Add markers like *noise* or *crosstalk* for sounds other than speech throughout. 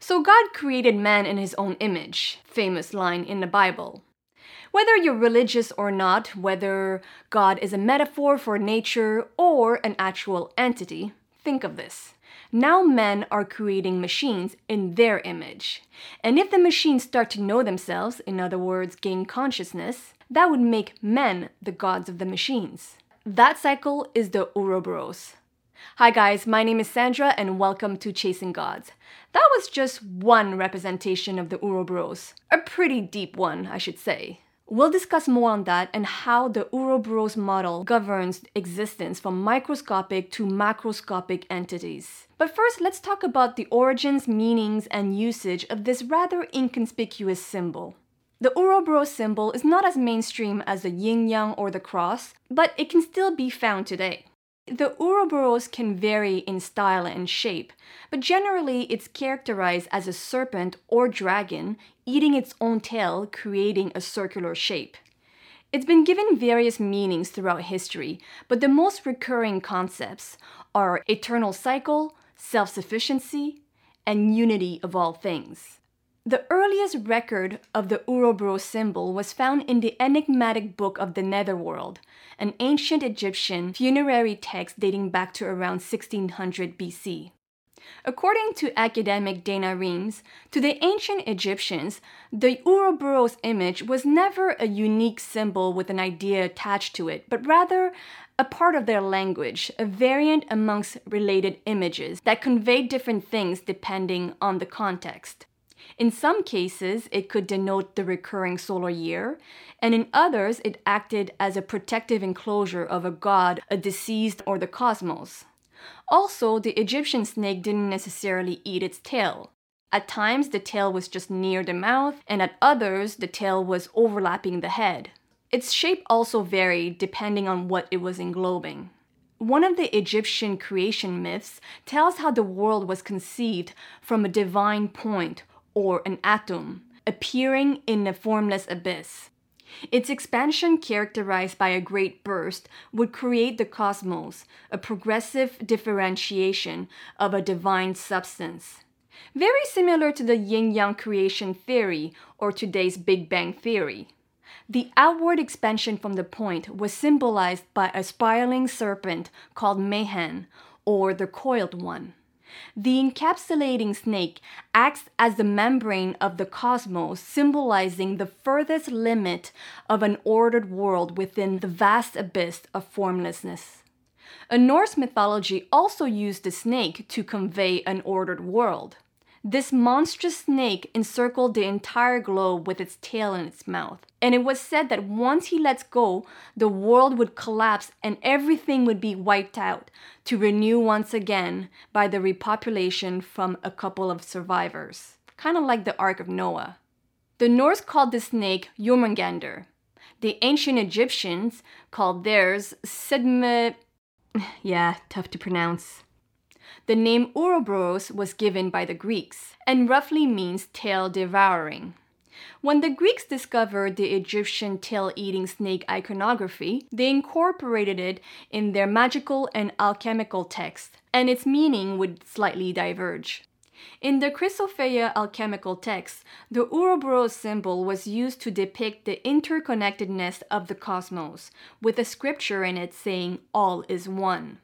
So God created man in his own image, famous line in the Bible. Whether you're religious or not, whether God is a metaphor for nature or an actual entity, think of this. Now men are creating machines in their image. And if the machines start to know themselves, in other words, gain consciousness, that would make men the gods of the machines. That cycle is the Ouroboros. Hi guys, my name is Sandra and welcome to Chasing Gods. That was just one representation of the Ouroboros. A pretty deep one, I should say. We'll discuss more on that and how the Ouroboros model governs existence from microscopic to macroscopic entities. But first, let's talk about the origins, meanings, and usage of this rather inconspicuous symbol. The Ouroboros symbol is not as mainstream as the yin yang or the cross, but it can still be found today. The Ouroboros can vary in style and shape, but generally it's characterized as a serpent or dragon eating its own tail, creating a circular shape. It's been given various meanings throughout history, but the most recurring concepts are eternal cycle, self sufficiency, and unity of all things. The earliest record of the Ouroboros symbol was found in the enigmatic Book of the Netherworld, an ancient Egyptian funerary text dating back to around 1600 BC. According to academic Dana Reemes, to the ancient Egyptians, the Ouroboros image was never a unique symbol with an idea attached to it, but rather a part of their language, a variant amongst related images that conveyed different things depending on the context. In some cases, it could denote the recurring solar year, and in others, it acted as a protective enclosure of a god, a deceased, or the cosmos. Also, the Egyptian snake didn't necessarily eat its tail. At times, the tail was just near the mouth, and at others, the tail was overlapping the head. Its shape also varied depending on what it was englobing. One of the Egyptian creation myths tells how the world was conceived from a divine point or an atom, appearing in a formless abyss. Its expansion, characterized by a great burst, would create the cosmos, a progressive differentiation of a divine substance. Very similar to the yin yang creation theory or today's Big Bang theory. The outward expansion from the point was symbolized by a spiraling serpent called Mehen, or the coiled one. The encapsulating snake acts as the membrane of the cosmos, symbolizing the furthest limit of an ordered world within the vast abyss of formlessness. A Norse mythology also used the snake to convey an ordered world. This monstrous snake encircled the entire globe with its tail in its mouth. And it was said that once he lets go, the world would collapse and everything would be wiped out, to renew once again by the repopulation from a couple of survivors. Kind of like the Ark of Noah. The Norse called the snake Jormungandr. The ancient Egyptians called theirs Sedme. *sighs* Yeah, tough to pronounce. The name Ouroboros was given by the Greeks and roughly means tail devouring. When the Greeks discovered the Egyptian tail eating snake iconography, they incorporated it in their magical and alchemical texts, and its meaning would slightly diverge. In the Chrysopoeia alchemical text, the Ouroboros symbol was used to depict the interconnectedness of the cosmos, with a scripture in it saying, All is one.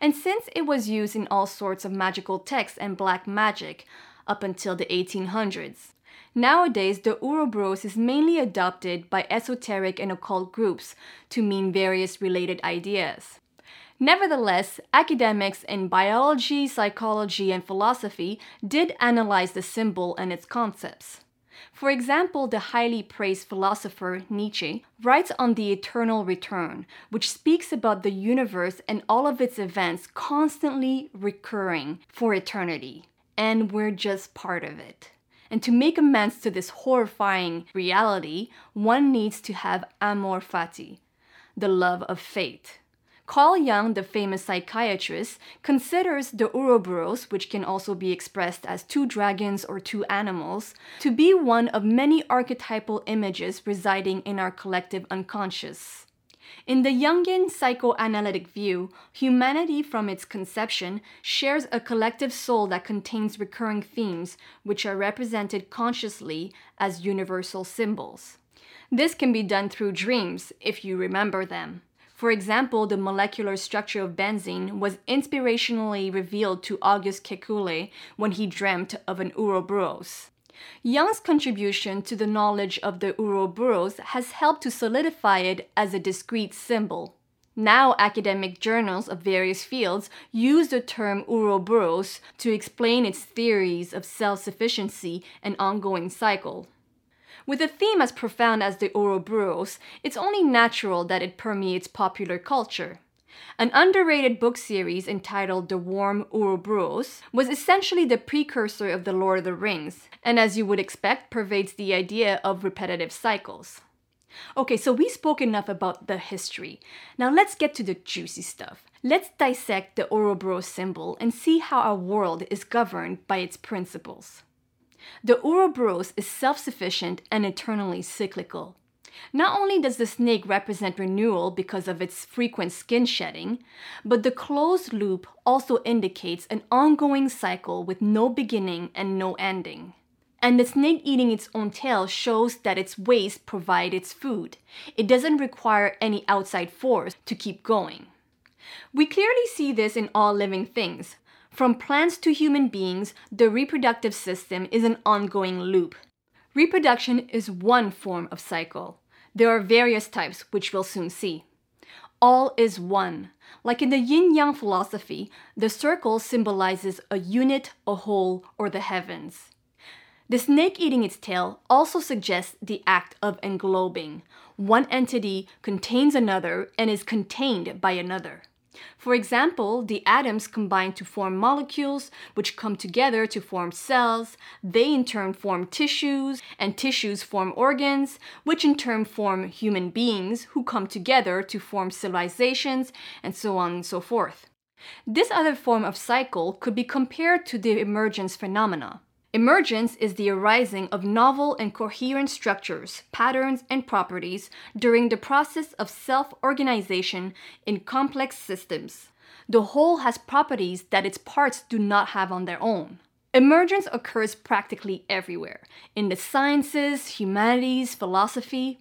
And since it was used in all sorts of magical texts and black magic up until the 1800s, nowadays the Ouroboros is mainly adopted by esoteric and occult groups to mean various related ideas. Nevertheless, academics in biology, psychology, and philosophy did analyze the symbol and its concepts. For example, the highly praised philosopher Nietzsche writes on the eternal return, which speaks about the universe and all of its events constantly recurring for eternity. And we're just part of it. And to make amends to this horrifying reality, one needs to have amor fati, the love of fate. Carl Jung, the famous psychiatrist, considers the Ouroboros, which can also be expressed as two dragons or two animals, to be one of many archetypal images residing in our collective unconscious. In the Jungian psychoanalytic view, humanity from its conception shares a collective soul that contains recurring themes, which are represented consciously as universal symbols. This can be done through dreams, if you remember them. For example, the molecular structure of benzene was inspirationally revealed to August Kekule when he dreamt of an Ouroboros. Jung's contribution to the knowledge of the Ouroboros has helped to solidify it as a discrete symbol. Now, academic journals of various fields use the term Ouroboros to explain its theories of self sufficiency and ongoing cycle. With a theme as profound as the Ouroboros, it's only natural that it permeates popular culture. An underrated book series entitled The Worm Ouroboros was essentially the precursor of The Lord of the Rings, and as you would expect, pervades the idea of repetitive cycles. Okay, so we spoke enough about the history. Now let's get to the juicy stuff. Let's dissect the Ouroboros symbol and see how our world is governed by its principles. The Ouroboros is self sufficient and eternally cyclical. Not only does the snake represent renewal because of its frequent skin shedding, but the closed loop also indicates an ongoing cycle with no beginning and no ending. And the snake eating its own tail shows that its waste provides its food. It doesn't require any outside force to keep going. We clearly see this in all living things, from plants to human beings, the reproductive system is an ongoing loop. Reproduction is one form of cycle. There are various types, which we'll soon see. All is one. Like in the yin yang philosophy, the circle symbolizes a unit, a whole, or the heavens. The snake eating its tail also suggests the act of englobing. One entity contains another and is contained by another. For example, the atoms combine to form molecules, which come together to form cells. They in turn form tissues, and tissues form organs, which in turn form human beings who come together to form civilizations, and so on and so forth. This other form of cycle could be compared to the emergence phenomena. Emergence is the arising of novel and coherent structures, patterns, and properties during the process of self organization in complex systems. The whole has properties that its parts do not have on their own. Emergence occurs practically everywhere in the sciences, humanities, philosophy.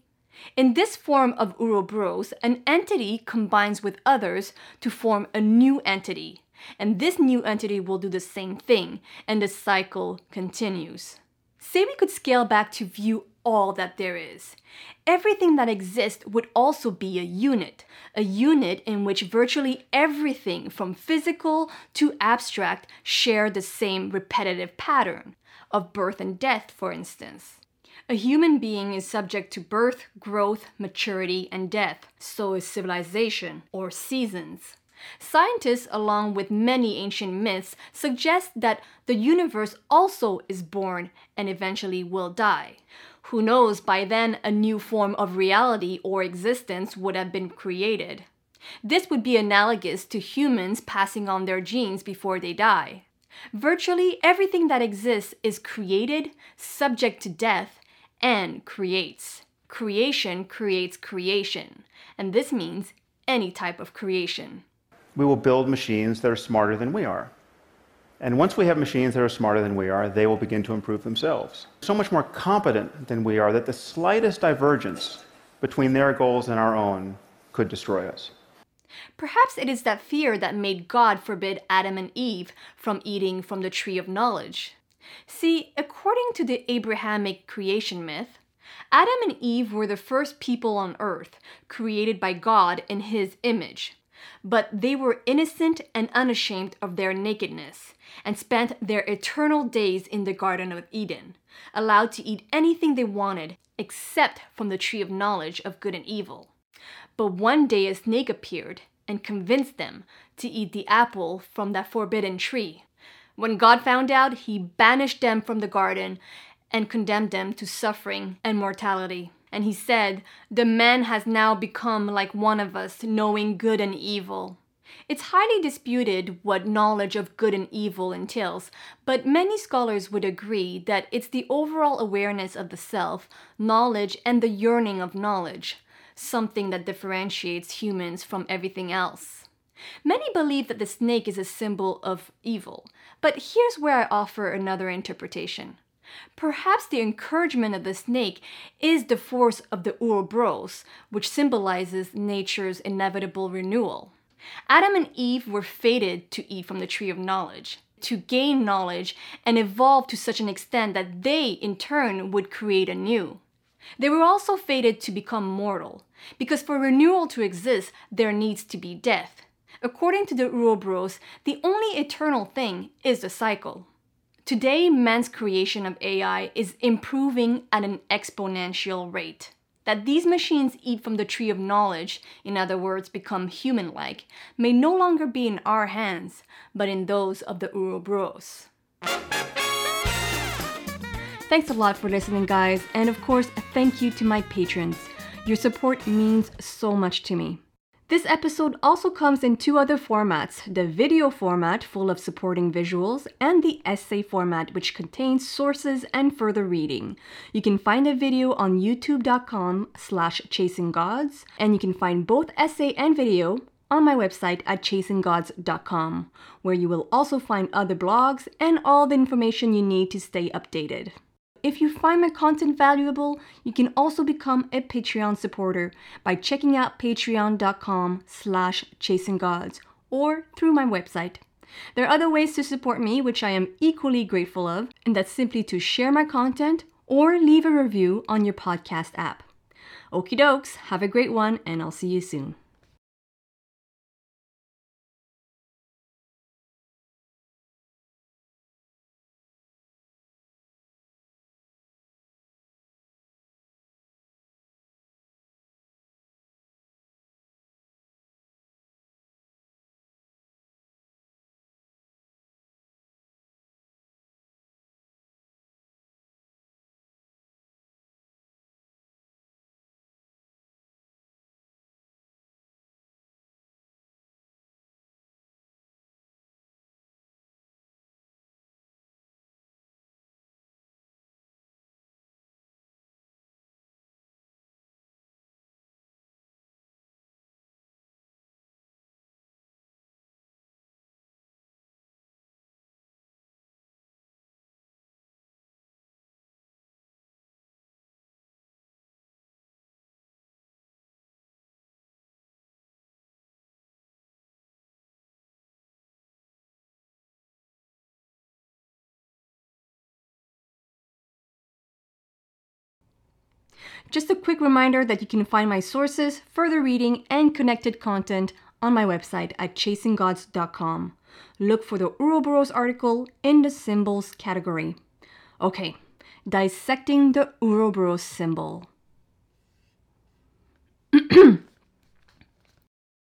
In this form of Ouroboros, an entity combines with others to form a new entity, and this new entity will do the same thing, and the cycle continues. Say we could scale back to view all that there is. Everything that exists would also be a unit, a unit in which virtually everything from physical to abstract share the same repetitive pattern of birth and death, for instance. A human being is subject to birth, growth, maturity, and death. So is civilization or seasons. Scientists, along with many ancient myths, suggest that the universe also is born and eventually will die. Who knows, by then a new form of reality or existence would have been created. This would be analogous to humans passing on their genes before they die. Virtually everything that exists is created, subject to death, and creates. Creation creates creation, and this means any type of creation we will build machines that are smarter than we are. And once we have machines that are smarter than we are, they will begin to improve themselves. So much more competent than we are that the slightest divergence between their goals and our own could destroy us. Perhaps it is that fear that made God forbid Adam and Eve from eating from the tree of knowledge. See, according to the Abrahamic creation myth, Adam and Eve were the first people on earth, created by God in his image. But they were innocent and unashamed of their nakedness, and spent their eternal days in the Garden of Eden, allowed to eat anything they wanted except from the tree of knowledge of good and evil. But one day a snake appeared and convinced them to eat the apple from that forbidden tree. When God found out, he banished them from the garden and condemned them to suffering and mortality and he said, The man has now become like one of us, knowing good and evil. It's highly disputed what knowledge of good and evil entails, but many scholars would agree that it's the overall awareness of the self, knowledge, and the yearning of knowledge. something that differentiates humans from everything else. Many believe that the snake is a symbol of evil, but here's where I offer another interpretation. Perhaps the encouragement of the snake is the force of the Ouroboros, which symbolizes nature's inevitable renewal. Adam and Eve were fated to eat from the tree of knowledge, to gain knowledge and evolve to such an extent that they, in turn, would create anew. They were also fated to become mortal, because for renewal to exist, there needs to be death. According to the Ouroboros, the only eternal thing is the cycle. Today, man's creation of AI is improving at an exponential rate. That these machines eat from the tree of knowledge, in other words, become human like, may no longer be in our hands, but in those of the Ouroboros. Thanks a lot for listening, guys, and of course, thank you to my patrons. Your support means so much to me. This episode also comes in two other formats the video format, full of supporting visuals, and the essay format, which contains sources and further reading. You can find a video on youtube.com slash chasinggods, and you can find both essay and video on my website at chasinggods.com, where you will also find other blogs and all the information you need to stay updated. If you find my content valuable, you can also become a Patreon supporter by checking out patreon.com slash chasinggods or through my website. There are other ways to support me, which I am equally grateful of, and that's simply to share my content or leave a review on your podcast app. Okie dokes, have a great one, and I'll see you soon. Just a quick reminder that you can find my sources, further reading, and connected content on my website at chasinggods.com. Look for the Ouroboros article in the symbols category. Okay, dissecting the Ouroboros symbol. *clears throat*